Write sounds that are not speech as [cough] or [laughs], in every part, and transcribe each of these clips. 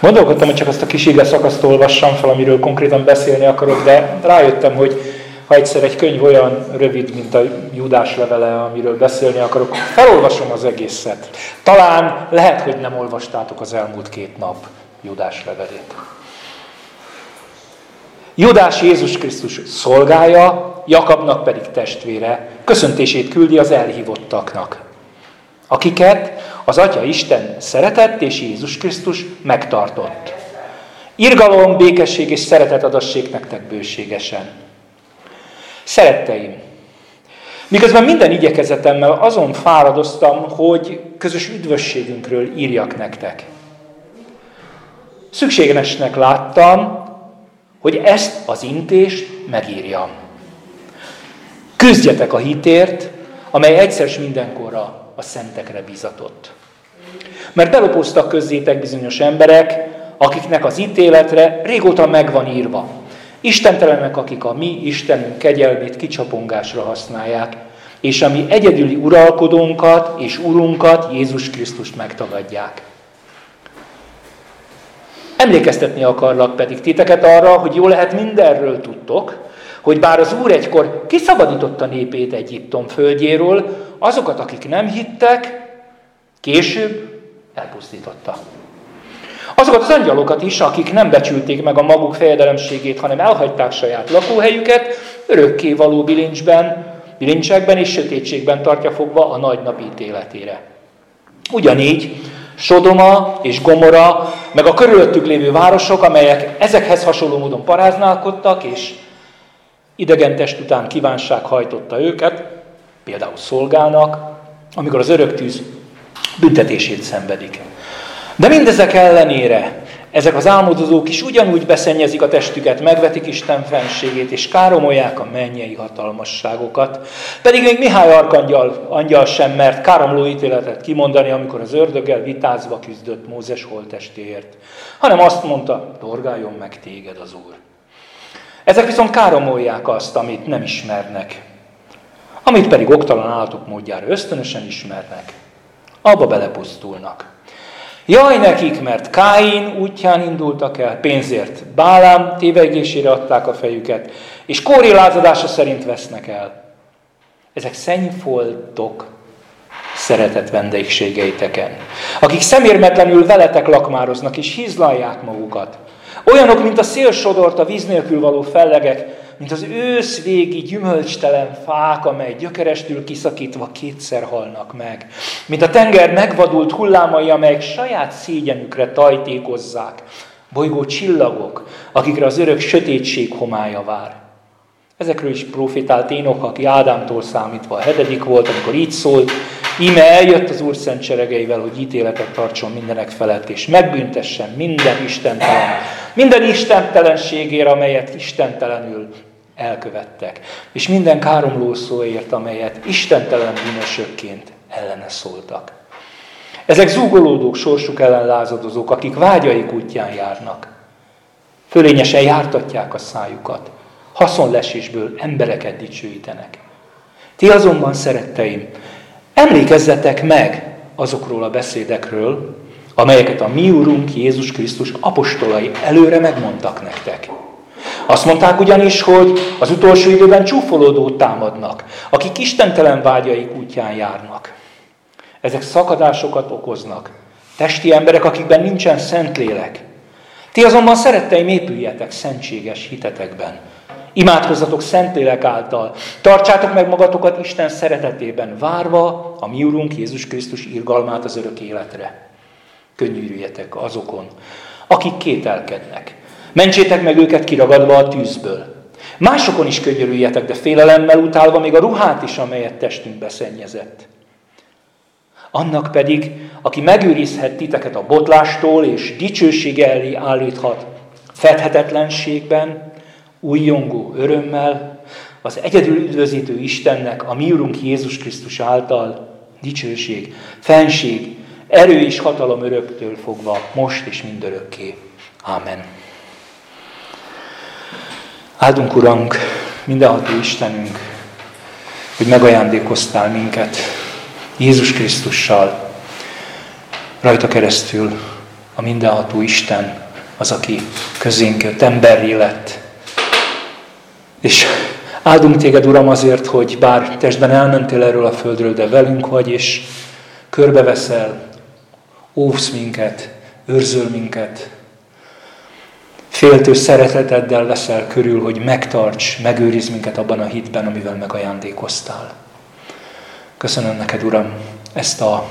Gondolkodtam, hogy csak azt a kis ige szakaszt olvassam fel, amiről konkrétan beszélni akarok, de rájöttem, hogy ha egyszer egy könyv olyan rövid, mint a Judás levele, amiről beszélni akarok, felolvasom az egészet. Talán lehet, hogy nem olvastátok az elmúlt két nap Judás levelét. Judás Jézus Krisztus szolgája, Jakabnak pedig testvére, köszöntését küldi az elhívottaknak, akiket az Atya Isten szeretett és Jézus Krisztus megtartott. Irgalom, békesség és szeretet adassék nektek bőségesen. Szeretteim, miközben minden igyekezetemmel azon fáradoztam, hogy közös üdvösségünkről írjak nektek. Szükségesnek láttam, hogy ezt az intést megírjam. Küzdjetek a hitért, amely egyszer mindenkorra a szentekre bizatott. Mert belopóztak közzétek bizonyos emberek, akiknek az ítéletre régóta megvan írva. Istentelenek, akik a mi Istenünk kegyelmét kicsapongásra használják, és a mi egyedüli uralkodónkat és urunkat, Jézus Krisztust megtagadják. Emlékeztetni akarlak pedig titeket arra, hogy jó lehet mindenről tudtok, hogy bár az Úr egykor kiszabadította népét Egyiptom földjéről, azokat, akik nem hittek, később elpusztította. Azokat az angyalokat is, akik nem becsülték meg a maguk fejedelemségét, hanem elhagyták saját lakóhelyüket, örökké való bilincsben, bilincsekben és sötétségben tartja fogva a nagy nap ítéletére. Ugyanígy Sodoma és Gomora, meg a körülöttük lévő városok, amelyek ezekhez hasonló módon paráználkodtak, és idegen test után kívánság hajtotta őket, például szolgálnak, amikor az örök tűz büntetését szenvedik. De mindezek ellenére ezek az álmodozók is ugyanúgy beszennyezik a testüket, megvetik Isten fenségét, és káromolják a mennyei hatalmasságokat. Pedig még Mihály Arkangyal angyal sem mert káromló ítéletet kimondani, amikor az ördöggel vitázva küzdött Mózes holtestéért, hanem azt mondta, dorgáljon meg téged az Úr. Ezek viszont káromolják azt, amit nem ismernek, amit pedig oktalan állatok módjára ösztönösen ismernek, abba belepusztulnak. Jaj nekik, mert Káin útján indultak el, pénzért Bálám tévegésére adták a fejüket, és Kóri lázadása szerint vesznek el. Ezek szennyfoltok szeretett vendégségeiteken, akik szemérmetlenül veletek lakmároznak és hízlalják magukat. Olyanok, mint a szélsodort a víz nélkül való fellegek, mint az ősz végi gyümölcstelen fák, amely gyökerestül kiszakítva kétszer halnak meg. Mint a tenger megvadult hullámai, amelyek saját szégyenükre tajtékozzák. Bolygó csillagok, akikre az örök sötétség homája vár. Ezekről is profitált Énok, aki Ádámtól számítva a hetedik volt, amikor így szólt, íme eljött az Úr szent seregeivel, hogy ítéletet tartson mindenek felett, és megbüntessen minden istentelen, minden istentelenségért, amelyet istentelenül elkövettek, és minden káromló szóért, amelyet istentelen bűnösökként ellene szóltak. Ezek zúgolódók, sorsuk ellen lázadozók, akik vágyaik útján járnak. Fölényesen jártatják a szájukat, haszonlesésből embereket dicsőítenek. Ti azonban, szeretteim, emlékezzetek meg azokról a beszédekről, amelyeket a mi Úrunk Jézus Krisztus apostolai előre megmondtak nektek. Azt mondták ugyanis, hogy az utolsó időben csúfolódót támadnak, akik istentelen vágyaik útján járnak. Ezek szakadásokat okoznak. Testi emberek, akikben nincsen szentlélek. Ti azonban szeretteim épüljetek szentséges hitetekben. Imádkozzatok Szentlélek által. Tartsátok meg magatokat Isten szeretetében, várva a mi Urunk Jézus Krisztus irgalmát az örök életre. Könnyűrüljetek azokon, akik kételkednek. Mentsétek meg őket kiragadva a tűzből. Másokon is könyörüljetek, de félelemmel utálva még a ruhát is, amelyet testünk beszennyezett. Annak pedig, aki megőrizhet titeket a botlástól és dicsősége elé állíthat, fedhetetlenségben, újjongó örömmel, az egyedül üdvözítő Istennek, a mi Urunk Jézus Krisztus által dicsőség, fenség, erő és hatalom öröktől fogva, most és mindörökké. Amen. Áldunk, Urunk, mindenható Istenünk, hogy megajándékoztál minket Jézus Krisztussal, rajta keresztül a mindenható Isten az, aki közénk jött, emberré lett. És áldunk téged, Uram, azért, hogy bár testben elmentél erről a földről, de velünk vagy, és körbeveszel, óvsz minket, őrzöl minket, féltő szereteteddel veszel körül, hogy megtarts, megőriz minket abban a hitben, amivel megajándékoztál. Köszönöm neked, Uram, ezt, a,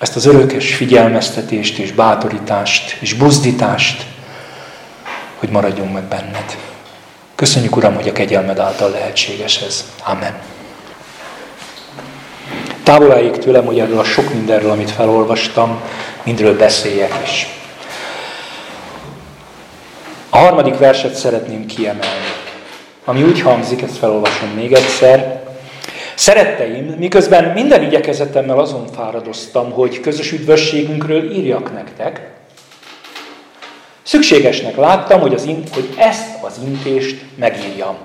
ezt az örökös figyelmeztetést és bátorítást és buzdítást, hogy maradjunk meg benned. Köszönjük, Uram, hogy a kegyelmed által lehetséges ez. Amen. Távoláig tőlem, hogy erről a sok mindenről, amit felolvastam, mindről beszéljek is. A harmadik verset szeretném kiemelni, ami úgy hangzik, ezt felolvasom még egyszer. Szeretteim, miközben minden igyekezetemmel azon fáradoztam, hogy közös üdvösségünkről írjak nektek, szükségesnek láttam, hogy, az, hogy ezt az intést megírjam.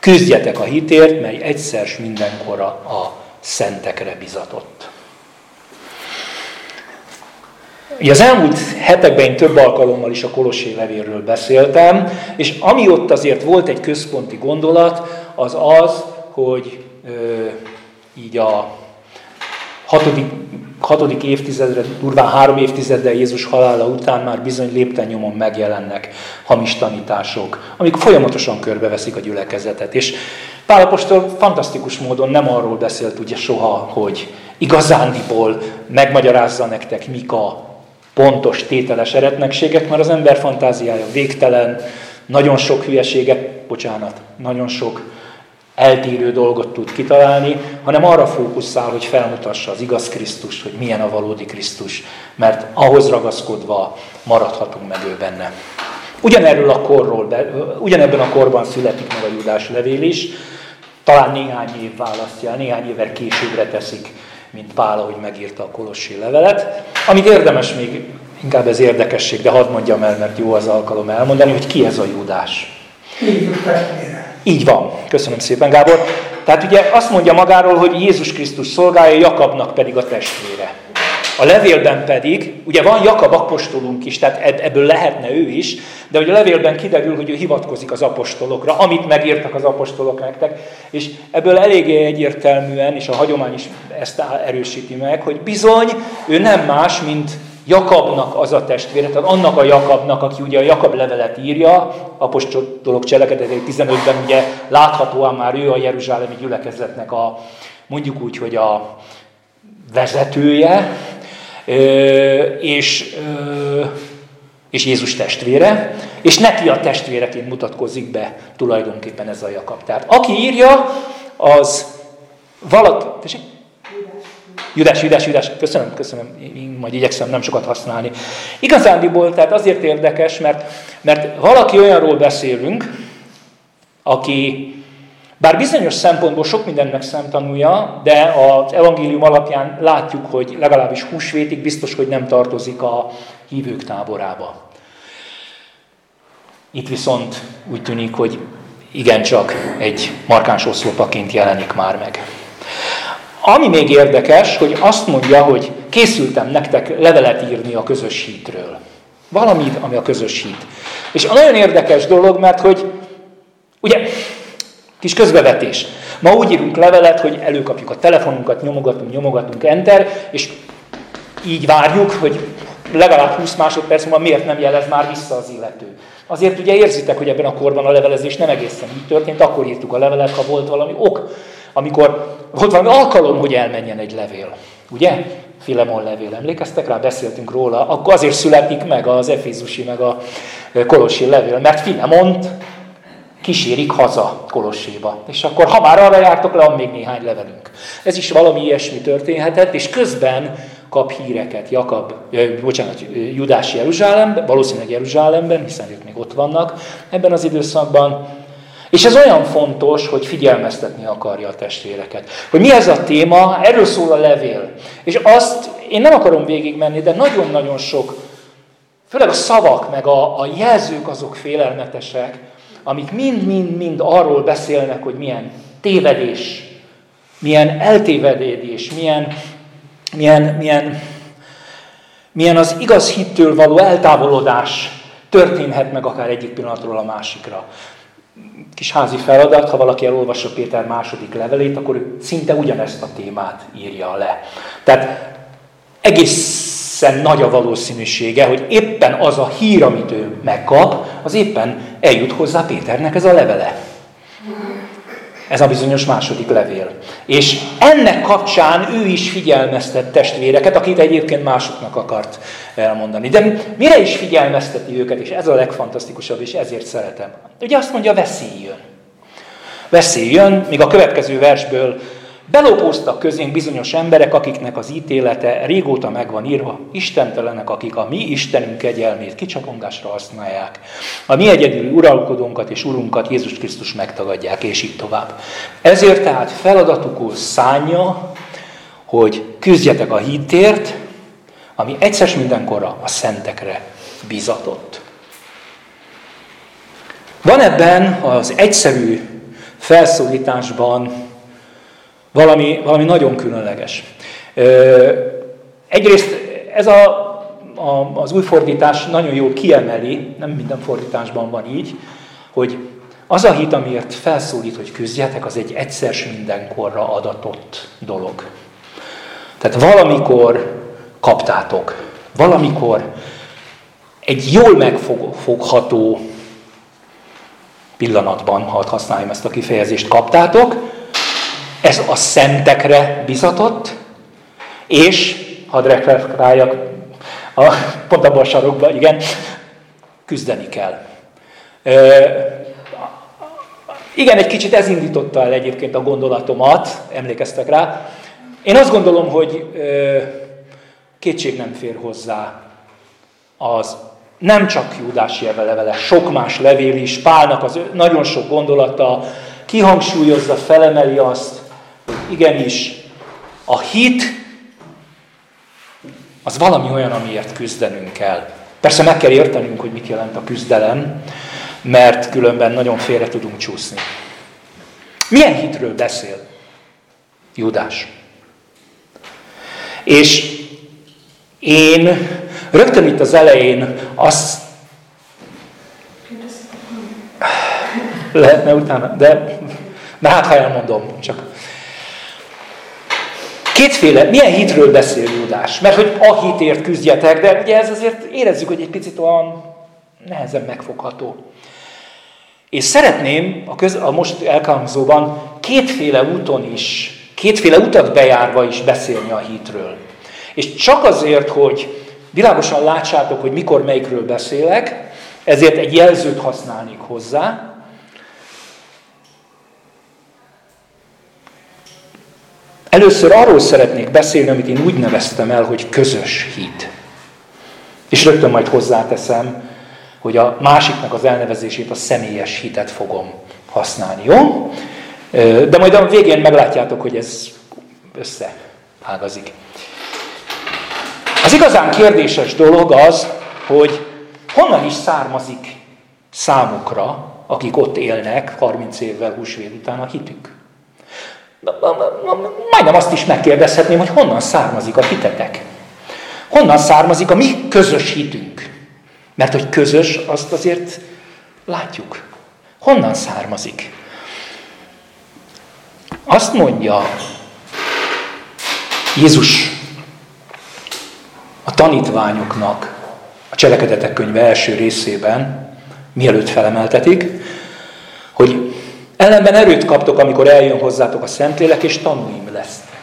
Küzdjetek a hitért, mely egyszer s mindenkora a szentekre bizatott. Ugye az elmúlt hetekben én több alkalommal is a Kolossé levélről beszéltem, és ami ott azért volt egy központi gondolat, az az, hogy ö, így a hatodik, hatodik évtizedre, durván három évtizeddel Jézus halála után már bizony lépten nyomon megjelennek hamis tanítások, amik folyamatosan körbeveszik a gyülekezetet. És Pálapostól fantasztikus módon nem arról beszélt ugye soha, hogy igazándiból megmagyarázza nektek, mik a pontos tételes eretnekségek, mert az ember fantáziája végtelen, nagyon sok hülyeséget, bocsánat, nagyon sok eltérő dolgot tud kitalálni, hanem arra fókuszál, hogy felmutassa az igaz Krisztus, hogy milyen a valódi Krisztus, mert ahhoz ragaszkodva maradhatunk meg ő benne. Ugyanerről a korról, ugyanebben a korban születik meg a Judás levél is, talán néhány év választja, néhány évvel későbbre teszik mint Pál, ahogy megírta a Kolossi levelet. Amit érdemes még, inkább ez érdekesség, de hadd mondjam el, mert jó az alkalom elmondani, hogy ki ez a Júdás. Így van. Köszönöm szépen, Gábor. Tehát ugye azt mondja magáról, hogy Jézus Krisztus szolgálja, Jakabnak pedig a testvére. A levélben pedig, ugye van Jakab apostolunk is, tehát ebből lehetne ő is, de ugye a levélben kiderül, hogy ő hivatkozik az apostolokra, amit megírtak az apostolok nektek, és ebből eléggé egyértelműen, és a hagyomány is ezt erősíti meg, hogy bizony ő nem más, mint Jakabnak az a testvére, tehát annak a Jakabnak, aki ugye a Jakab levelet írja, apostolok cselekedetei 15-ben ugye láthatóan már ő a Jeruzsálemi gyülekezetnek a, mondjuk úgy, hogy a vezetője, és, és Jézus testvére, és neki a testvéreként mutatkozik be tulajdonképpen ez a Jakab. Tehát aki írja, az valaki... Judás, Judás, Judás, köszönöm, köszönöm, én majd igyekszem nem sokat használni. Igazándiból, tehát azért érdekes, mert, mert valaki olyanról beszélünk, aki bár bizonyos szempontból sok mindennek szemtanúja, de az evangélium alapján látjuk, hogy legalábbis húsvétig biztos, hogy nem tartozik a hívők táborába. Itt viszont úgy tűnik, hogy igencsak egy markáns oszlopaként jelenik már meg. Ami még érdekes, hogy azt mondja, hogy készültem nektek levelet írni a közös hítről. Valamit, ami a közös hít. És a nagyon érdekes dolog, mert hogy ugye Kis közbevetés. Ma úgy írunk levelet, hogy előkapjuk a telefonunkat, nyomogatunk, nyomogatunk, enter, és így várjuk, hogy legalább 20 másodperc múlva miért nem jelez már vissza az illető. Azért ugye érzitek, hogy ebben a korban a levelezés nem egészen így történt, akkor írtuk a levelet, ha volt valami ok, amikor volt valami alkalom, hogy elmenjen egy levél. Ugye? Filemon levél, emlékeztek rá, beszéltünk róla, akkor azért születik meg az Efézusi, meg a Kolossi levél, mert Filemont kísérik haza Kolosséba. És akkor, ha már arra jártok le, van még néhány levelünk. Ez is valami ilyesmi történhetett, és közben kap híreket Jakab, bocsánat, Judás Jeruzsálemben, valószínűleg Jeruzsálemben, hiszen ők még ott vannak ebben az időszakban. És ez olyan fontos, hogy figyelmeztetni akarja a testvéreket. Hogy mi ez a téma, erről szól a levél. És azt én nem akarom végigmenni, de nagyon-nagyon sok, főleg a szavak, meg a, a jelzők azok félelmetesek, amik mind-mind-mind arról beszélnek, hogy milyen tévedés, milyen eltévedés, milyen, milyen, milyen milyen az igaz hittől való eltávolodás történhet meg akár egyik pillanatról a másikra. Kis házi feladat, ha valaki elolvassa Péter második levelét, akkor ő szinte ugyanezt a témát írja le. Tehát egészen nagy a valószínűsége, hogy éppen az a hír, amit ő megkap, az éppen eljut hozzá Péternek ez a levele. Ez a bizonyos második levél. És ennek kapcsán ő is figyelmeztet testvéreket, akit egyébként másoknak akart elmondani. De mire is figyelmezteti őket, és ez a legfantasztikusabb, és ezért szeretem. Ugye azt mondja, veszély jön. Veszély jön, míg a következő versből Belopóztak közénk bizonyos emberek, akiknek az ítélete régóta meg van írva, istentelenek, akik a mi Istenünk kegyelmét kicsapongásra használják, a mi egyedüli uralkodónkat és urunkat Jézus Krisztus megtagadják, és így tovább. Ezért tehát feladatukul szánja, hogy küzdjetek a hittért, ami egyszer mindenkorra a szentekre bizatott. Van ebben az egyszerű felszólításban valami, valami nagyon különleges. Egyrészt ez a, a, az új fordítás nagyon jól kiemeli, nem minden fordításban van így, hogy az a hit, amiért felszólít, hogy küzdjetek, az egy egyszer mindenkorra adatott dolog. Tehát valamikor kaptátok, valamikor egy jól megfogható pillanatban, ha használjam ezt a kifejezést, kaptátok, ez a szentekre bizatott, és, hadd reflektáljak, a, pont abban a sarokban, igen, küzdeni kell. E, igen, egy kicsit ez indította el egyébként a gondolatomat, emlékeztek rá. Én azt gondolom, hogy e, kétség nem fér hozzá az nem csak Júdás levele, sok más levél is, Pálnak az nagyon sok gondolata kihangsúlyozza, felemeli azt, igenis, a hit az valami olyan, amiért küzdenünk kell. Persze meg kell értenünk, hogy mit jelent a küzdelem, mert különben nagyon félre tudunk csúszni. Milyen hitről beszél Judás? És én rögtön itt az elején azt lehetne utána, de, de hát ha elmondom, csak Kétféle, milyen hitről beszél Júdás? Mert hogy a hitért küzdjetek, de ugye ez azért érezzük, hogy egy picit olyan nehezen megfogható. És szeretném a, köz, a most elhangzóban kétféle úton is, kétféle utat bejárva is beszélni a hitről. És csak azért, hogy világosan látsátok, hogy mikor melyikről beszélek, ezért egy jelzőt használnék hozzá, Először arról szeretnék beszélni, amit én úgy neveztem el, hogy közös hit. És rögtön majd hozzáteszem, hogy a másiknak az elnevezését, a személyes hitet fogom használni, jó? De majd a végén meglátjátok, hogy ez összeágazik. Az igazán kérdéses dolog az, hogy honnan is származik számukra, akik ott élnek 30 évvel húsvét után a hitük. Majdnem azt is megkérdezhetném, hogy honnan származik a hitetek. Honnan származik a mi közös hitünk. Mert hogy közös, azt azért látjuk. Honnan származik? Azt mondja Jézus a tanítványoknak a cselekedetek könyve első részében, mielőtt felemeltetik, Ellenben erőt kaptok, amikor eljön hozzátok a Szentlélek, és tanúim lesztek.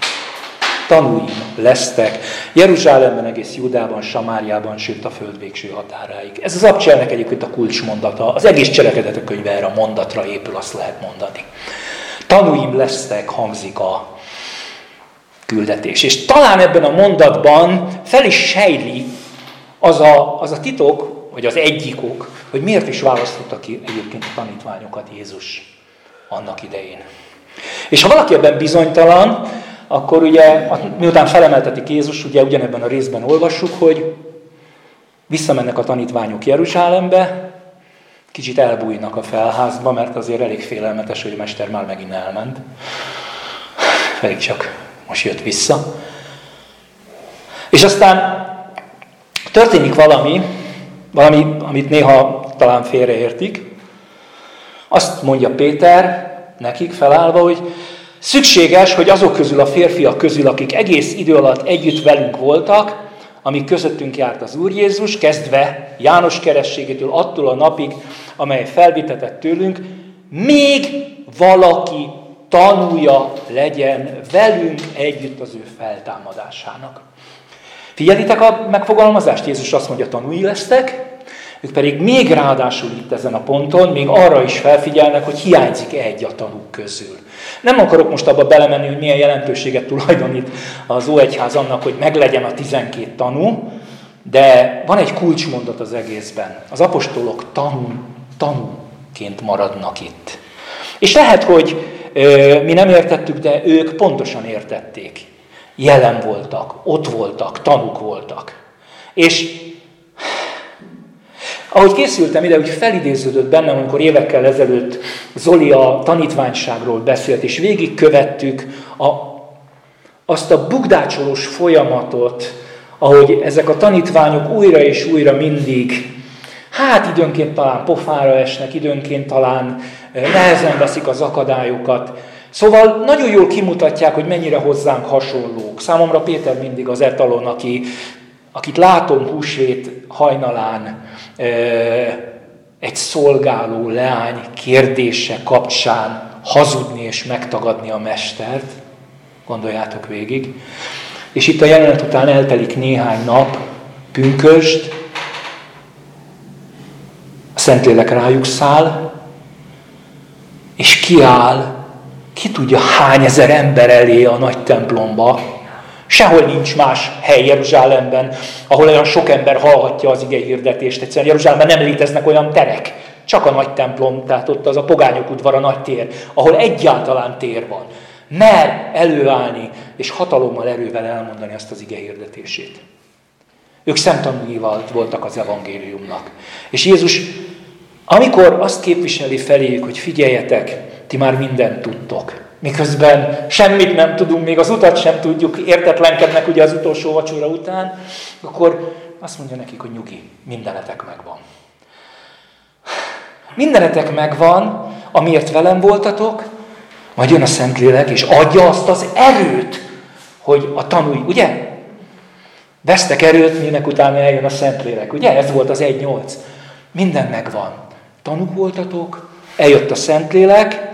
Tanúim lesztek. Jeruzsálemben, egész Judában, Samáriában, sőt a föld végső határáig. Ez az abcselnek egyébként a kulcsmondata. Az egész cselekedetek könyve erre a mondatra épül, azt lehet mondani. Tanúim lesztek, hangzik a küldetés. És talán ebben a mondatban fel is sejli az a, az a titok, vagy az egyik ok, hogy miért is választotta ki egyébként a tanítványokat Jézus annak idején. És ha valaki ebben bizonytalan, akkor ugye, miután felemeltetik Jézus, ugye ugyanebben a részben olvassuk, hogy visszamennek a tanítványok Jeruzsálembe, kicsit elbújnak a felházba, mert azért elég félelmetes, hogy a mester már megint elment. Elég csak most jött vissza. És aztán történik valami, valami, amit néha talán félreértik. Azt mondja Péter nekik felállva, hogy szükséges, hogy azok közül a férfiak közül, akik egész idő alatt együtt velünk voltak, amíg közöttünk járt az Úr Jézus, kezdve János kerességétől attól a napig, amely felvitetett tőlünk, még valaki tanulja legyen velünk együtt az ő feltámadásának. Figyelitek a megfogalmazást? Jézus azt mondja, tanulni lesztek, ők pedig még ráadásul itt ezen a ponton, még arra is felfigyelnek, hogy hiányzik egy a tanúk közül. Nem akarok most abba belemenni, hogy milyen jelentőséget tulajdonít az Óegyház annak, hogy meglegyen a 12 tanú, de van egy kulcsmondat az egészben. Az apostolok tanú, tanúként maradnak itt. És lehet, hogy ö, mi nem értettük, de ők pontosan értették. Jelen voltak, ott voltak, tanúk voltak. És ahogy készültem ide, úgy felidéződött bennem, amikor évekkel ezelőtt Zoli a tanítványságról beszélt, és végigkövettük a, azt a bugdácsolós folyamatot, ahogy ezek a tanítványok újra és újra mindig, hát időnként talán pofára esnek, időnként talán eh, nehezen veszik az akadályokat. Szóval nagyon jól kimutatják, hogy mennyire hozzánk hasonlók. Számomra Péter mindig az etalon, aki, akit látom húsvét hajnalán, egy szolgáló leány kérdése kapcsán hazudni és megtagadni a mestert. Gondoljátok végig. És itt a jelenet után eltelik néhány nap, pünkösd, a Szentlélek rájuk száll, és kiáll, ki tudja hány ezer ember elé a nagy templomba, Sehol nincs más hely Jeruzsálemben, ahol olyan sok ember hallhatja az ige hirdetést. Egyszerűen Jeruzsálemben nem léteznek olyan terek, csak a nagy templom, tehát ott az a pogányok udvar, a nagy tér, ahol egyáltalán tér van. Mer előállni, és hatalommal, erővel elmondani azt az ige hirdetését. Ők szemtanúival voltak az evangéliumnak. És Jézus, amikor azt képviseli feléjük, hogy figyeljetek, ti már mindent tudtok, miközben semmit nem tudunk, még az utat sem tudjuk, értetlenkednek ugye az utolsó vacsora után, akkor azt mondja nekik, hogy nyugi, mindenetek megvan. Mindenetek megvan, amiért velem voltatok, majd jön a Szentlélek, és adja azt az erőt, hogy a tanúi, ugye? Vesztek erőt, minek utána eljön a Szentlélek, ugye? Ez volt az 1.8. Minden megvan. Tanúk voltatok, eljött a Szentlélek,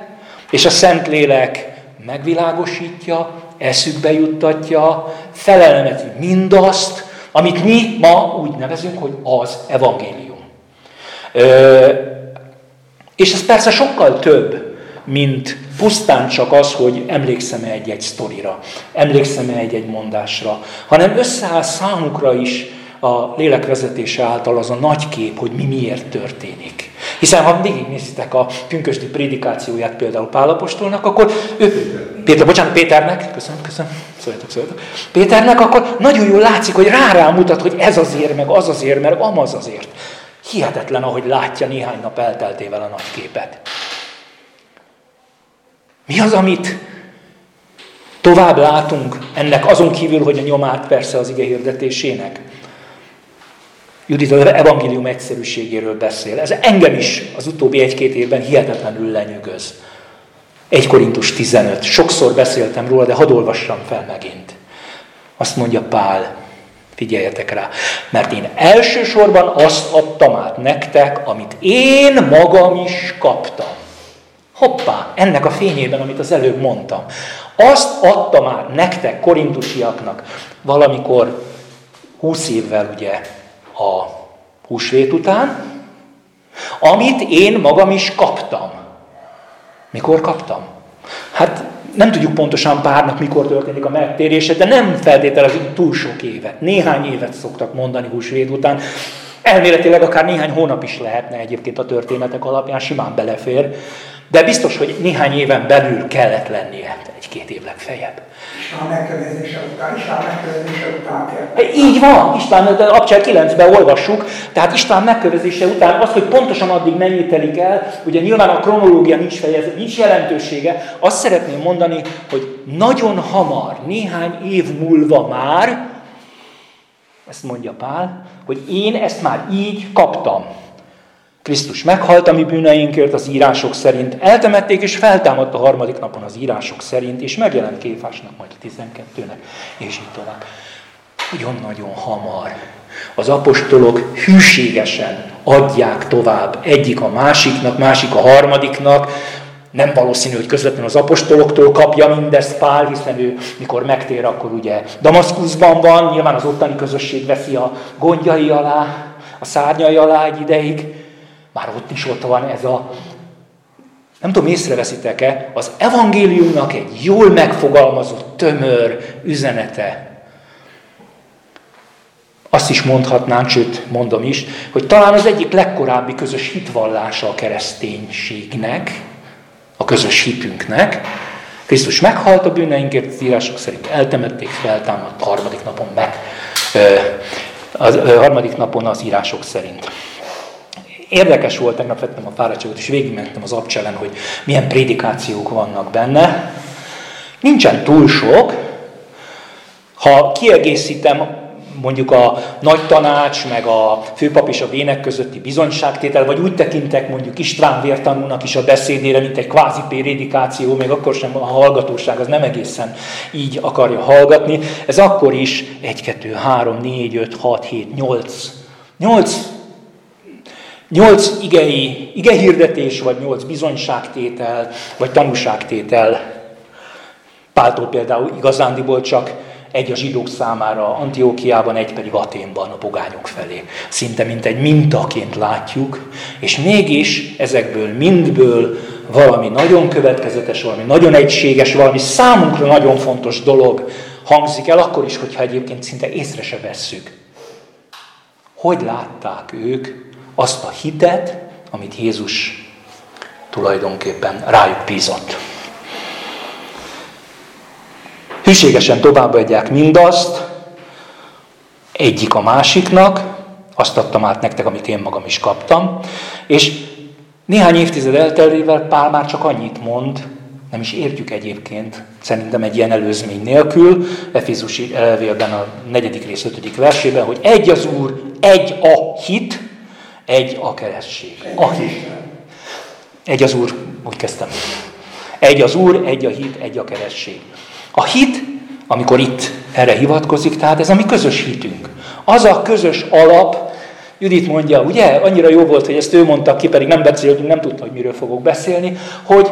és a Szentlélek megvilágosítja, eszükbe juttatja, felelmeti mindazt, amit mi ma úgy nevezünk, hogy az evangélium. Ö, és ez persze sokkal több, mint pusztán csak az, hogy emlékszem-e egy-egy sztorira, emlékszem-e egy-egy mondásra, hanem összeáll számukra is a lélek vezetése által az a nagy kép, hogy mi miért történik. Hiszen ha végignézitek a pünkösdi prédikációját például Pálapostolnak, akkor ő, Péter, bocsánat, Péternek, köszönöm, köszönöm, szóljatok, szóljatok, Péternek, akkor nagyon jól látszik, hogy rá, rá mutat, hogy ez azért, meg az azért, meg amaz azért. Hihetetlen, ahogy látja néhány nap elteltével a nagy képet. Mi az, amit tovább látunk ennek azon kívül, hogy a nyomát persze az ige hirdetésének? Judit az evangélium egyszerűségéről beszél. Ez engem is az utóbbi egy-két évben hihetetlenül lenyűgöz. 1 Korintus 15. Sokszor beszéltem róla, de hadd olvassam fel megint. Azt mondja Pál, figyeljetek rá, mert én elsősorban azt adtam át nektek, amit én magam is kaptam. Hoppá, ennek a fényében, amit az előbb mondtam. Azt adtam át nektek, korintusiaknak, valamikor 20 évvel ugye a húsvét után, amit én magam is kaptam. Mikor kaptam? Hát nem tudjuk pontosan párnak, mikor történik a megtérése, de nem feltételezünk túl sok évet. Néhány évet szoktak mondani húsvét után. Elméletileg akár néhány hónap is lehetne egyébként a történetek alapján, simán belefér. De biztos, hogy néhány éven belül kellett lennie, egy-két év legfeljebb. István megkövezése után, István megkövezése után kell. Így van, István, de Abcsel 9-ben olvassuk, tehát István megkövezése után az, hogy pontosan addig mennyi telik el, ugye nyilván a kronológia nincs fejezve, nincs jelentősége, azt szeretném mondani, hogy nagyon hamar, néhány év múlva már ezt mondja Pál, hogy én ezt már így kaptam. Krisztus meghalt a mi bűneinkért az írások szerint, eltemették és feltámadt a harmadik napon az írások szerint, és megjelent Kéfásnak, majd a 12-nek, és így tovább. Nagyon-nagyon hamar az apostolok hűségesen adják tovább egyik a másiknak, másik a harmadiknak, nem valószínű, hogy közvetlenül az apostoloktól kapja mindezt Pál, hiszen ő mikor megtér, akkor ugye Damaszkuszban van, nyilván az ottani közösség veszi a gondjai alá, a szárnyai alá egy ideig. Már ott is ott van ez a, nem tudom, észreveszitek-e, az evangéliumnak egy jól megfogalmazott, tömör üzenete. Azt is mondhatnánk, sőt mondom is, hogy talán az egyik legkorábbi közös hitvallása a kereszténységnek, a közös hitünknek. Krisztus meghalt a bűneinkért, az írások szerint eltemették, feltámadt a harmadik napon meg. A harmadik napon az írások szerint. Érdekes volt, tegnap vettem a fáradtságot, és végigmentem az abcselen, hogy milyen prédikációk vannak benne. Nincsen túl sok. Ha kiegészítem mondjuk a nagy tanács, meg a főpap és a vének közötti bizonyságtétel, vagy úgy tekintek mondjuk István vértanúnak is a beszédére, mint egy kvázi prédikáció, még akkor sem a hallgatóság az nem egészen így akarja hallgatni. Ez akkor is 1, 2, 3, 4, 5, 6, 7, 8, 8 Nyolc igei, igehirdetés, vagy nyolc bizonyságtétel, vagy tanúságtétel. Páltól például igazándiból csak egy a zsidók számára Antiókiában, egy pedig Aténban a pogányok felé. Szinte mint egy mintaként látjuk, és mégis ezekből mindből valami nagyon következetes, valami nagyon egységes, valami számunkra nagyon fontos dolog hangzik el, akkor is, hogyha egyébként szinte észre se vesszük. Hogy látták ők azt a hitet, amit Jézus tulajdonképpen rájuk bízott? Hűségesen továbbadják mindazt, egyik a másiknak, azt adtam át nektek, amit én magam is kaptam, és néhány évtized elteltével Pál már csak annyit mond, nem is értjük egyébként, szerintem egy ilyen előzmény nélkül, Efézusi levélben a negyedik rész ötödik versében, hogy egy az Úr, egy a hit, egy a keresztség. A hit. Egy az Úr, úgy kezdtem. Egy az Úr, egy a hit, egy a keresztség. A hit, amikor itt erre hivatkozik, tehát ez a mi közös hitünk. Az a közös alap, Judit mondja, ugye, annyira jó volt, hogy ezt ő mondta ki, pedig nem beszéltünk, nem tudta, hogy miről fogok beszélni, hogy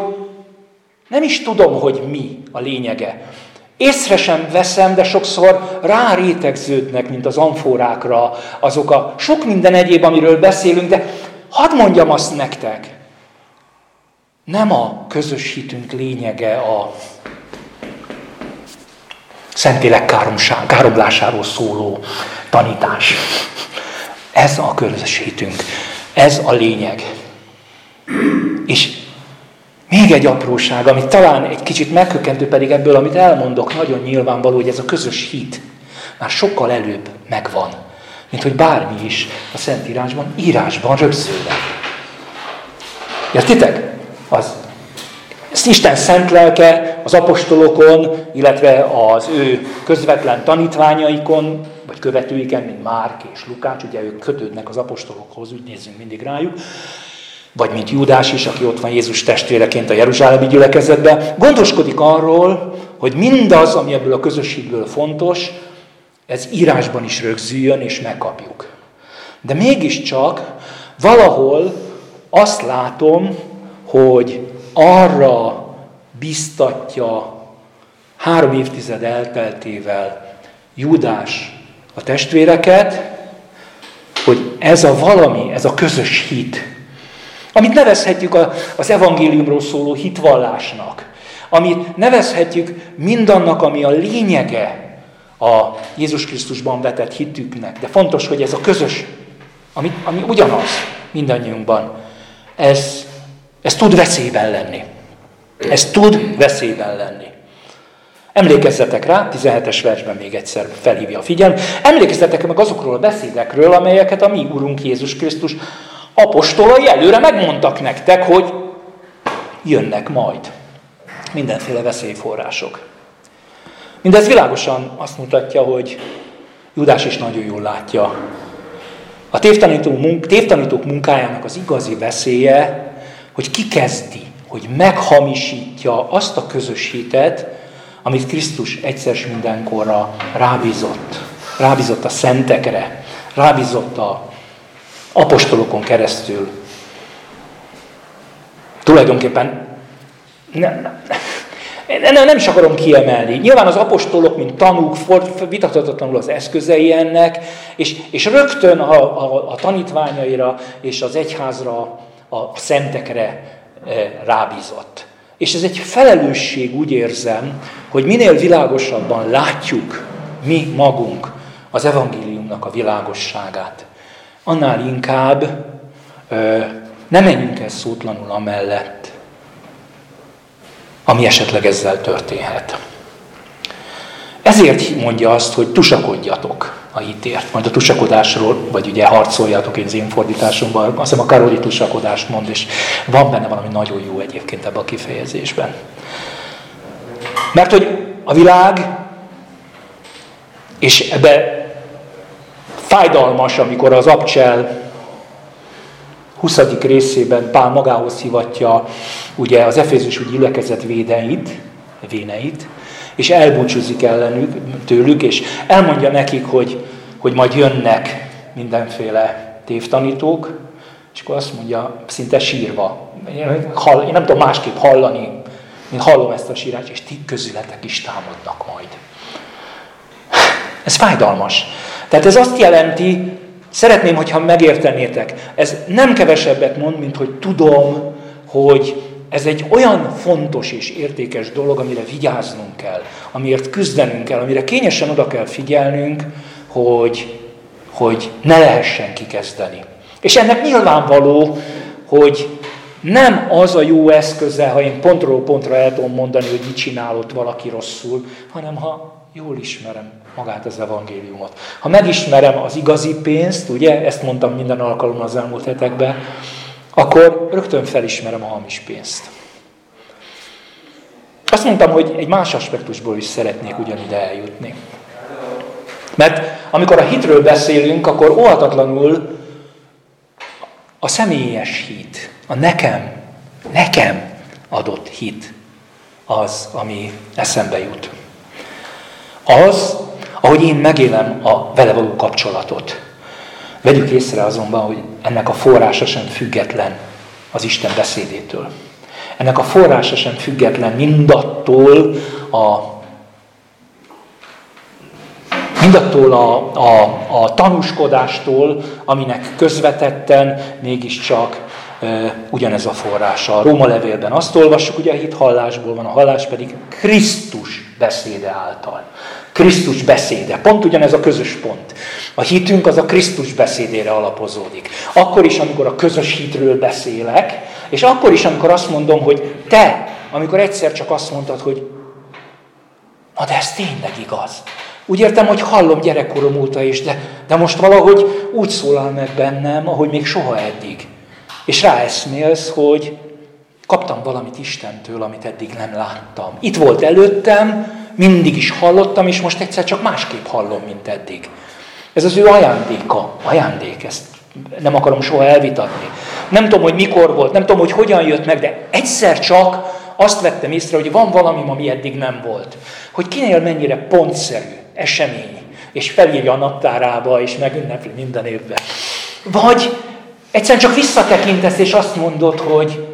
nem is tudom, hogy mi a lényege. Észre sem veszem, de sokszor rárétegződnek, mint az amforákra, azok a sok minden egyéb, amiről beszélünk, de hadd mondjam azt nektek, nem a közös hitünk lényege a Szentlélek káromlásáról szóló tanítás. Ez a közösségünk, ez a lényeg. És még egy apróság, ami talán egy kicsit megkökkentő, pedig ebből, amit elmondok, nagyon nyilvánvaló, hogy ez a közös hit már sokkal előbb megvan, mint hogy bármi is a Szentírásban, írásban rögzülve. Értitek? Az ezt Isten szent lelke az apostolokon, illetve az ő közvetlen tanítványaikon, vagy követőiken, mint Márk és Lukács, ugye ők kötődnek az apostolokhoz, úgy nézzünk mindig rájuk, vagy mint Júdás is, aki ott van Jézus testvéreként a Jeruzsálemi gyülekezetben, gondoskodik arról, hogy mindaz, ami ebből a közösségből fontos, ez írásban is rögzüljön és megkapjuk. De mégiscsak valahol azt látom, hogy arra biztatja három évtized elteltével Júdás a testvéreket, hogy ez a valami, ez a közös hit, amit nevezhetjük az evangéliumról szóló hitvallásnak, amit nevezhetjük mindannak, ami a lényege a Jézus Krisztusban vetett hitüknek. De fontos, hogy ez a közös, ami, ami ugyanaz mindannyiunkban, ez ez tud veszélyben lenni. Ez tud veszélyben lenni. Emlékezzetek rá, 17-es versben még egyszer felhívja a figyelmet, emlékezzetek meg azokról a beszédekről, amelyeket a mi Urunk Jézus Krisztus apostolai előre megmondtak nektek, hogy jönnek majd. Mindenféle veszélyforrások. Mindez világosan azt mutatja, hogy Judás is nagyon jól látja. A tévtanító munk, tévtanítók munkájának az igazi veszélye, hogy kikezdi, hogy meghamisítja azt a közös hitet, amit Krisztus egyszer mindenkorra rábízott. Rábízott a szentekre, rábízott a apostolokon keresztül. Tulajdonképpen nem, nem, nem, nem is akarom kiemelni. Nyilván az apostolok, mint tanúk, vitathatatlanul az eszközei ennek, és, és rögtön a, a, a tanítványaira és az egyházra, a szentekre e, rábízott. És ez egy felelősség, úgy érzem, hogy minél világosabban látjuk mi magunk az evangéliumnak a világosságát, annál inkább ö, ne menjünk el szótlanul amellett, ami esetleg ezzel történhet. Ezért mondja azt, hogy tusakodjatok a hitért. Majd a tusakodásról, vagy ugye harcoljatok én az én fordításomban, azt hiszem a Karoli tusakodást mond, és van benne valami nagyon jó egyébként ebben a kifejezésben. Mert hogy a világ, és ebbe fájdalmas, amikor az abcsel 20. részében Pál magához hivatja ugye az Efézus úgy gyülekezet védeit, véneit, és elbúcsúzik ellenük, tőlük, és elmondja nekik, hogy, hogy majd jönnek mindenféle tévtanítók, és akkor azt mondja, szinte sírva, hall, én nem tudom másképp hallani, mint hallom ezt a sírást, és ti közületek is támadnak majd. Ez fájdalmas. Tehát ez azt jelenti, szeretném, hogyha megértenétek, ez nem kevesebbet mond, mint hogy tudom, hogy ez egy olyan fontos és értékes dolog, amire vigyáznunk kell, amiért küzdenünk kell, amire kényesen oda kell figyelnünk, hogy, hogy ne lehessen kikezdeni. És ennek nyilvánvaló, hogy nem az a jó eszköze, ha én pontról pontra el tudom mondani, hogy mit csinálott valaki rosszul, hanem ha jól ismerem magát az evangéliumot. Ha megismerem az igazi pénzt, ugye, ezt mondtam minden alkalommal az elmúlt hetekben, akkor rögtön felismerem a hamis pénzt. Azt mondtam, hogy egy más aspektusból is szeretnék ugyanide eljutni. Mert amikor a hitről beszélünk, akkor óhatatlanul a személyes hit, a nekem, nekem adott hit az, ami eszembe jut. Az, ahogy én megélem a vele való kapcsolatot. Vegyük észre azonban, hogy ennek a forrása sem független az Isten beszédétől. Ennek a forrása sem független mindattól a mindattól a, a, a tanúskodástól, aminek közvetetten mégiscsak ugyanez a forrása. A Róma levélben azt olvassuk, ugye a hit hallásból van, a hallás pedig Krisztus beszéde által. Krisztus beszéde. Pont ugyanez a közös pont. A hitünk az a Krisztus beszédére alapozódik. Akkor is, amikor a közös hitről beszélek, és akkor is, amikor azt mondom, hogy te, amikor egyszer csak azt mondtad, hogy na de ez tényleg igaz. Úgy értem, hogy hallom gyerekkorom óta is, de, de most valahogy úgy szólal meg bennem, ahogy még soha eddig. És ráeszmélsz, hogy kaptam valamit Istentől, amit eddig nem láttam. Itt volt előttem, mindig is hallottam, és most egyszer csak másképp hallom, mint eddig. Ez az ő ajándéka, ajándék, ezt nem akarom soha elvitatni. Nem tudom, hogy mikor volt, nem tudom, hogy hogyan jött meg, de egyszer csak azt vettem észre, hogy van valami, ami eddig nem volt. Hogy kinél mennyire pontszerű esemény, és felírja a naptárába, és megünnepli minden évben. Vagy egyszerűen csak visszatekintesz, és azt mondod, hogy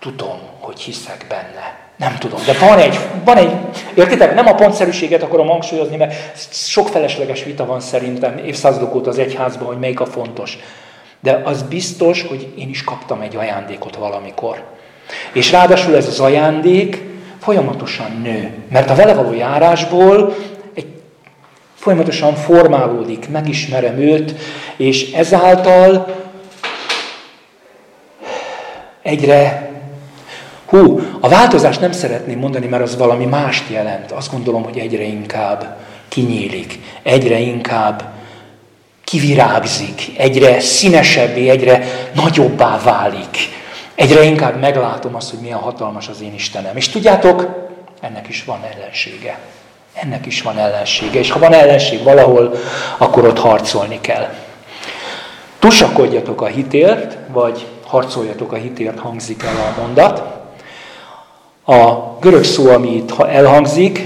tudom, hogy hiszek benne. Nem tudom, de van egy, van egy, értitek, nem a pontszerűséget akarom hangsúlyozni, mert sok felesleges vita van szerintem évszázadok óta az egyházban, hogy melyik a fontos. De az biztos, hogy én is kaptam egy ajándékot valamikor. És ráadásul ez az ajándék folyamatosan nő. Mert a vele való járásból egy folyamatosan formálódik, megismerem őt, és ezáltal egyre Hú, a változást nem szeretném mondani, mert az valami mást jelent. Azt gondolom, hogy egyre inkább kinyílik, egyre inkább kivirágzik, egyre színesebbé, egyre nagyobbá válik. Egyre inkább meglátom azt, hogy milyen hatalmas az én Istenem. És tudjátok, ennek is van ellensége. Ennek is van ellensége, és ha van ellenség valahol, akkor ott harcolni kell. Tusakodjatok a hitért, vagy harcoljatok a hitért, hangzik el a mondat. A görög szó, ami itt elhangzik,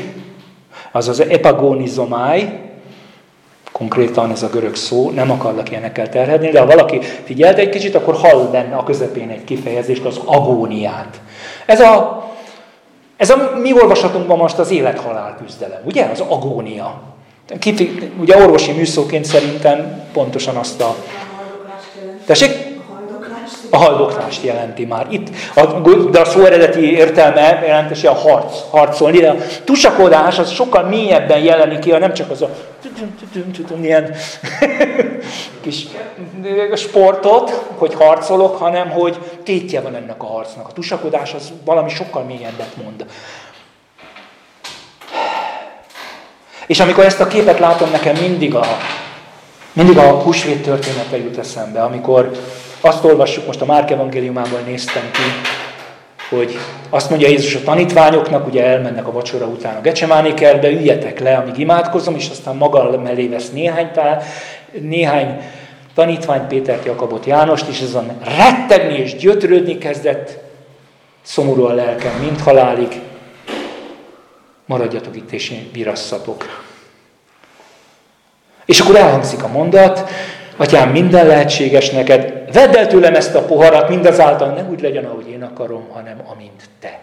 az az epagonizomáj, konkrétan ez a görög szó, nem akarlak ilyenekkel terhelni, de ha valaki figyelt egy kicsit, akkor hall benne a közepén egy kifejezést, az agóniát. Ez a, ez a mi olvasatunkban most az élet-halál küzdelem, ugye? Az agónia. Ugye orvosi műszóként szerintem pontosan azt a... Tessék? A haldoklást jelenti már. Itt, a, de a szó eredeti értelme jelentese a harc, harcolni. De a tusakodás az sokkal mélyebben jelenik ki, nem csak az a ilyen [laughs] kis sportot, hogy harcolok, hanem hogy tétje van ennek a harcnak. A tusakodás az valami sokkal mélyebbet mond. És amikor ezt a képet látom, nekem mindig a, mindig a húsvét története jut eszembe, amikor azt olvassuk, most a Márk evangéliumában néztem ki, hogy azt mondja Jézus a tanítványoknak, ugye elmennek a vacsora után a Gecsemáni kertbe, üljetek le, amíg imádkozom, és aztán maga mellé vesz néhány, pár, néhány tanítvány Pétert, Jakabot, Jánost, és azon rettegni és gyötrődni kezdett, szomorú a lelkem, mint halálig, maradjatok itt és virasszatok. És akkor elhangzik a mondat, Atyám, minden lehetséges neked, vedd el tőlem ezt a poharat, mindazáltal nem úgy legyen, ahogy én akarom, hanem amint te.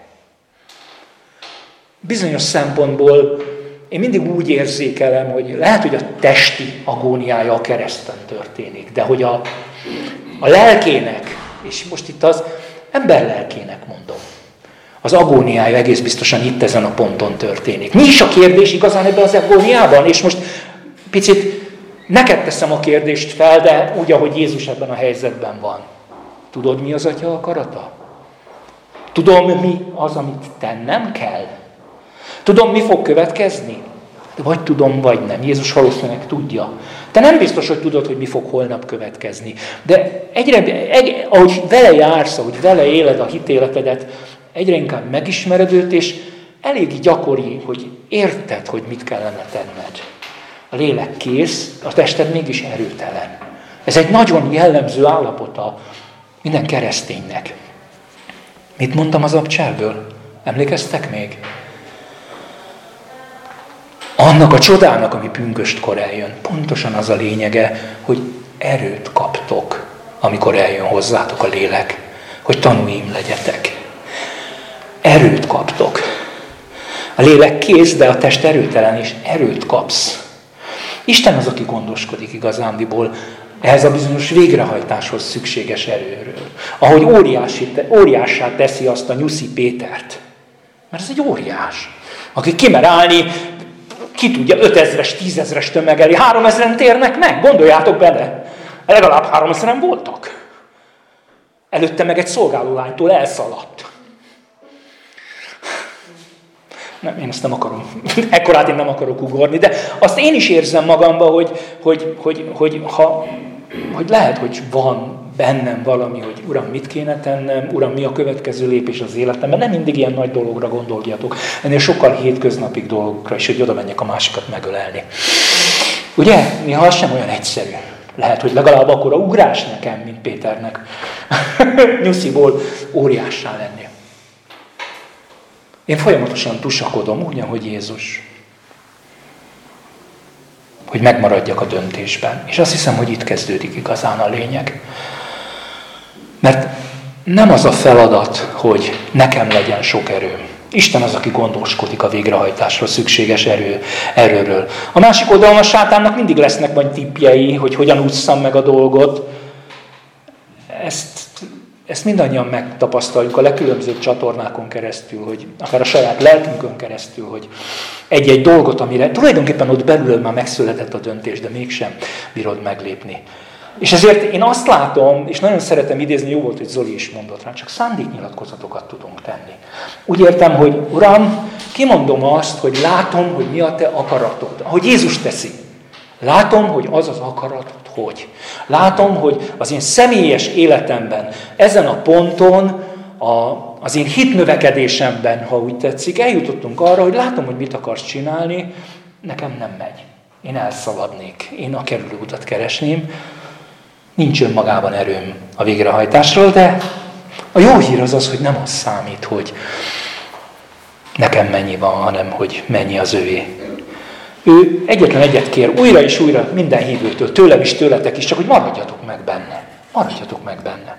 Bizonyos szempontból én mindig úgy érzékelem, hogy lehet, hogy a testi agóniája a kereszten történik, de hogy a, a lelkének, és most itt az ember lelkének mondom, az agóniája egész biztosan itt ezen a ponton történik. Mi is a kérdés igazán ebben az agóniában? És most picit Neked teszem a kérdést fel, de úgy, ahogy Jézus ebben a helyzetben van. Tudod, mi az Atya akarata? Tudom, mi az, amit tennem kell? Tudom, mi fog következni? Vagy tudom, vagy nem. Jézus valószínűleg tudja. Te nem biztos, hogy tudod, hogy mi fog holnap következni. De egyre, egy, ahogy vele jársz, ahogy vele éled a hitéletedet, egyre inkább megismered őt, és elég gyakori, hogy érted, hogy mit kellene tenned. A lélek kész, a tested mégis erőtelen. Ez egy nagyon jellemző állapota minden kereszténynek. Mit mondtam az abcsárből? Emlékeztek még? Annak a csodának, ami pünköstkor eljön, pontosan az a lényege, hogy erőt kaptok, amikor eljön hozzátok a lélek, hogy tanúim legyetek. Erőt kaptok. A lélek kész, de a test erőtelen, és erőt kapsz. Isten az, aki gondoskodik igazándiból ehhez a bizonyos végrehajtáshoz szükséges erőről. Ahogy óriási, óriássá teszi azt a Nyuszi Pétert. Mert ez egy óriás, aki kimer állni, ki tudja, 5000-es, 10.000-es tömegeli, 3000-en térnek meg, gondoljátok bele. Legalább 3000-en voltak. Előtte meg egy szolgálólánytól elszaladt. Nem, én ezt nem akarom. [laughs] Ekkorát én nem akarok ugorni, de azt én is érzem magamban, hogy, hogy, hogy, hogy, ha, hogy lehet, hogy van bennem valami, hogy Uram, mit kéne tennem, Uram, mi a következő lépés az életemben. Nem mindig ilyen nagy dologra gondoljatok, ennél sokkal hétköznapig dolgokra is, hogy oda menjek a másikat megölelni. Ugye? Néha az sem olyan egyszerű. Lehet, hogy legalább akkor a ugrás nekem, mint Péternek. [laughs] Nyusziból óriássá lenni. Én folyamatosan tusakodom, úgy, ahogy Jézus. Hogy megmaradjak a döntésben. És azt hiszem, hogy itt kezdődik igazán a lényeg. Mert nem az a feladat, hogy nekem legyen sok erőm. Isten az, aki gondoskodik a végrehajtásra szükséges erő, erőről. A másik oldalon a sátánnak mindig lesznek majd tippjei, hogy hogyan ússzam meg a dolgot. Ezt ezt mindannyian megtapasztaljuk a legkülönbözőbb csatornákon keresztül, hogy akár a saját lelkünkön keresztül, hogy egy-egy dolgot, amire tulajdonképpen ott belül már megszületett a döntés, de mégsem bírod meglépni. És ezért én azt látom, és nagyon szeretem idézni, jó volt, hogy Zoli is mondott rá, csak szándéknyilatkozatokat tudunk tenni. Úgy értem, hogy Uram, kimondom azt, hogy látom, hogy mi a te akaratod, ahogy Jézus teszi. Látom, hogy az az akarat, hogy. Látom, hogy az én személyes életemben ezen a ponton a az én hitnövekedésemben, ha úgy tetszik, eljutottunk arra, hogy látom, hogy mit akarsz csinálni, nekem nem megy. Én elszaladnék, én a kerülő utat keresném. Nincs önmagában erőm a végrehajtásról, de a jó hír az az, hogy nem az számít, hogy nekem mennyi van, hanem hogy mennyi az övé. Ő egyetlen egyet kér újra és újra minden hívőtől, tőlem is, tőletek is, csak hogy maradjatok meg benne. Maradjatok meg benne.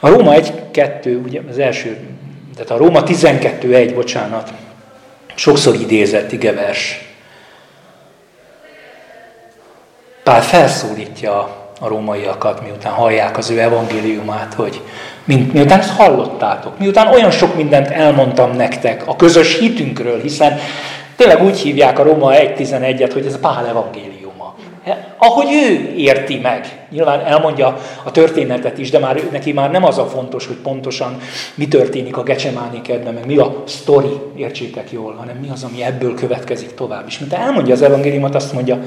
A Róma 1-2, ugye az első, tehát a Róma 12-1, bocsánat, sokszor idézett igevers. Pál felszólítja a rómaiakat, miután hallják az ő evangéliumát, hogy mint, miután ezt hallottátok, miután olyan sok mindent elmondtam nektek a közös hitünkről, hiszen tényleg úgy hívják a Róma 1.11-et, hogy ez a Pál evangélium ahogy ő érti meg. Nyilván elmondja a történetet is, de már neki már nem az a fontos, hogy pontosan mi történik a Gecsemáni kedve, meg mi a sztori, értsétek jól, hanem mi az, ami ebből következik tovább. És mint elmondja az evangéliumot, azt mondja,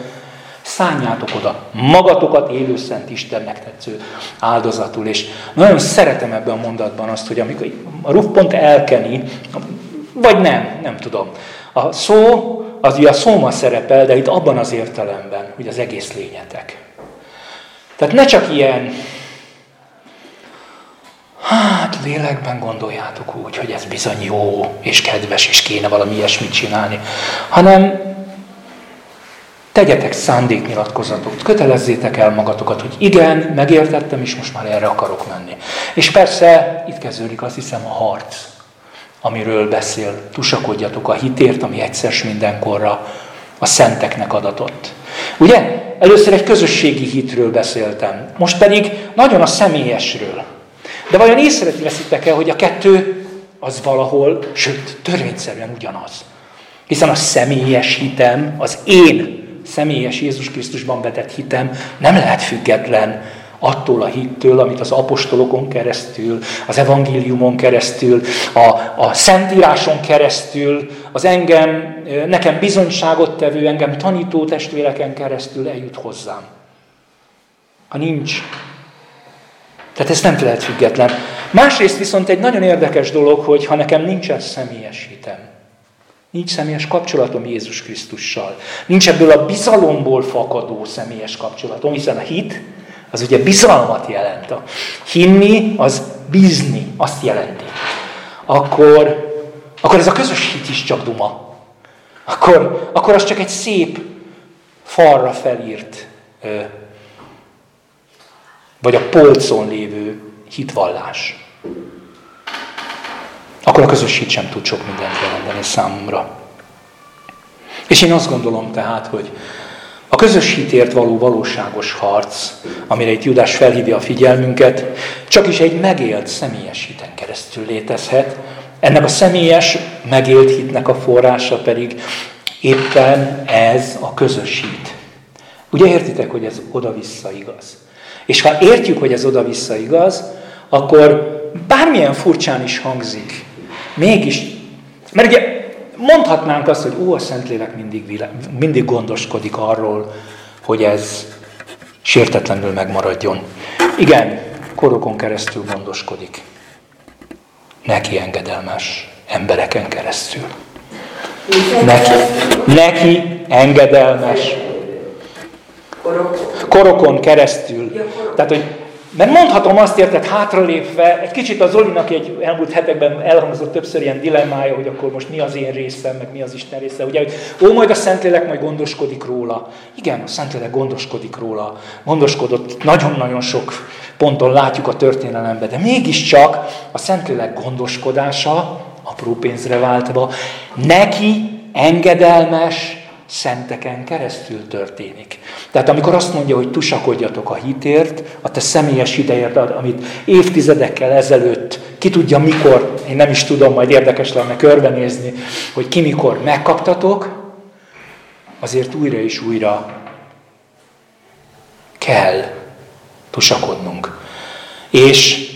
szálljátok oda magatokat élő szent Istennek tetsző áldozatul. És nagyon szeretem ebben a mondatban azt, hogy amikor a ruf pont elkeni, vagy nem, nem tudom. A szó az ugye a szóma szerepel, de itt abban az értelemben, hogy az egész lényetek. Tehát ne csak ilyen, hát lélekben gondoljátok úgy, hogy ez bizony jó és kedves, és kéne valami ilyesmit csinálni, hanem tegyetek szándéknyilatkozatot, kötelezzétek el magatokat, hogy igen, megértettem, és most már erre akarok menni. És persze itt kezdődik azt hiszem a harc amiről beszél. Tusakodjatok a hitért, ami egyszer mindenkorra a szenteknek adatott. Ugye? Először egy közösségi hitről beszéltem, most pedig nagyon a személyesről. De vajon észreveszitek el, hogy a kettő az valahol, sőt, törvényszerűen ugyanaz. Hiszen a személyes hitem, az én személyes Jézus Krisztusban vetett hitem nem lehet független attól a hittől, amit az apostolokon keresztül, az evangéliumon keresztül, a, a szentíráson keresztül, az engem, nekem bizonyságot tevő, engem tanító testvéreken keresztül eljut hozzám. Ha nincs. Tehát ez nem lehet független. Másrészt viszont egy nagyon érdekes dolog, hogy ha nekem nincsen személyes hitem, nincs személyes kapcsolatom Jézus Krisztussal, nincs ebből a bizalomból fakadó személyes kapcsolatom, hiszen a hit az ugye bizalmat jelent. A hinni, az bízni, azt jelenti. Akkor, akkor ez a közös hit is csak duma. Akkor, akkor az csak egy szép falra felírt, vagy a polcon lévő hitvallás. Akkor a közös hit sem tud sok mindent jelenteni számomra. És én azt gondolom tehát, hogy a közös hitért való valóságos harc, amire itt Judás felhívja a figyelmünket, csak is egy megélt személyes hiten keresztül létezhet. Ennek a személyes, megélt hitnek a forrása pedig éppen ez a közös hit. Ugye értitek, hogy ez oda-vissza igaz? És ha értjük, hogy ez oda-vissza igaz, akkor bármilyen furcsán is hangzik, mégis, mert ugye mondhatnánk azt, hogy ó, a Szentlélek mindig, mindig gondoskodik arról, hogy ez sértetlenül megmaradjon. Igen, korokon keresztül gondoskodik. Neki engedelmes embereken keresztül. Neki, neki engedelmes korokon keresztül. Tehát, hogy mert mondhatom azt értek hátralépve, egy kicsit az Zolinak egy elmúlt hetekben elhangzott többször ilyen dilemmája, hogy akkor most mi az én részem, meg mi az Isten része. Ugye, hogy ó, majd a Szentlélek majd gondoskodik róla. Igen, a Szentlélek gondoskodik róla. Gondoskodott nagyon-nagyon sok ponton látjuk a történelemben, de mégiscsak a Szentlélek gondoskodása, apró pénzre váltva, neki engedelmes, szenteken keresztül történik. Tehát amikor azt mondja, hogy tusakodjatok a hitért, a te személyes idejért, amit évtizedekkel ezelőtt, ki tudja mikor, én nem is tudom, majd érdekes lenne körbenézni, hogy ki mikor megkaptatok, azért újra és újra kell tusakodnunk. És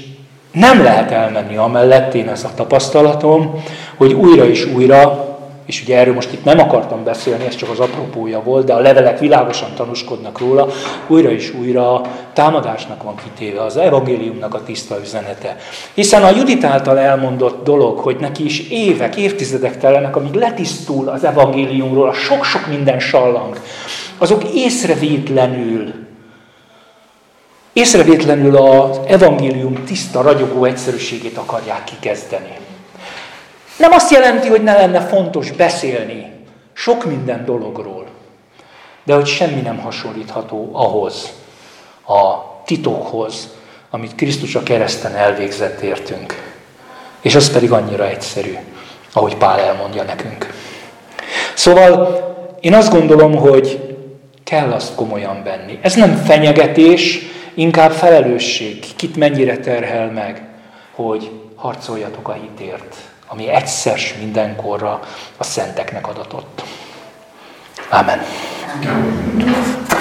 nem lehet elmenni amellett, én ez a tapasztalatom, hogy újra és újra és ugye erről most itt nem akartam beszélni, ez csak az apropója volt, de a levelek világosan tanúskodnak róla, újra és újra támadásnak van kitéve az evangéliumnak a tiszta üzenete. Hiszen a Judit által elmondott dolog, hogy neki is évek, évtizedek tellenek, amíg letisztul az evangéliumról a sok-sok minden sallang, azok észrevétlenül, észrevétlenül az evangélium tiszta, ragyogó egyszerűségét akarják kikezdeni. Nem azt jelenti, hogy ne lenne fontos beszélni sok minden dologról, de hogy semmi nem hasonlítható ahhoz, a titokhoz, amit Krisztus a kereszten elvégzett értünk. És az pedig annyira egyszerű, ahogy Pál elmondja nekünk. Szóval én azt gondolom, hogy kell azt komolyan venni. Ez nem fenyegetés, inkább felelősség, kit mennyire terhel meg, hogy harcoljatok a hitért ami egyszer mindenkorra a szenteknek adatott. Amen. Amen.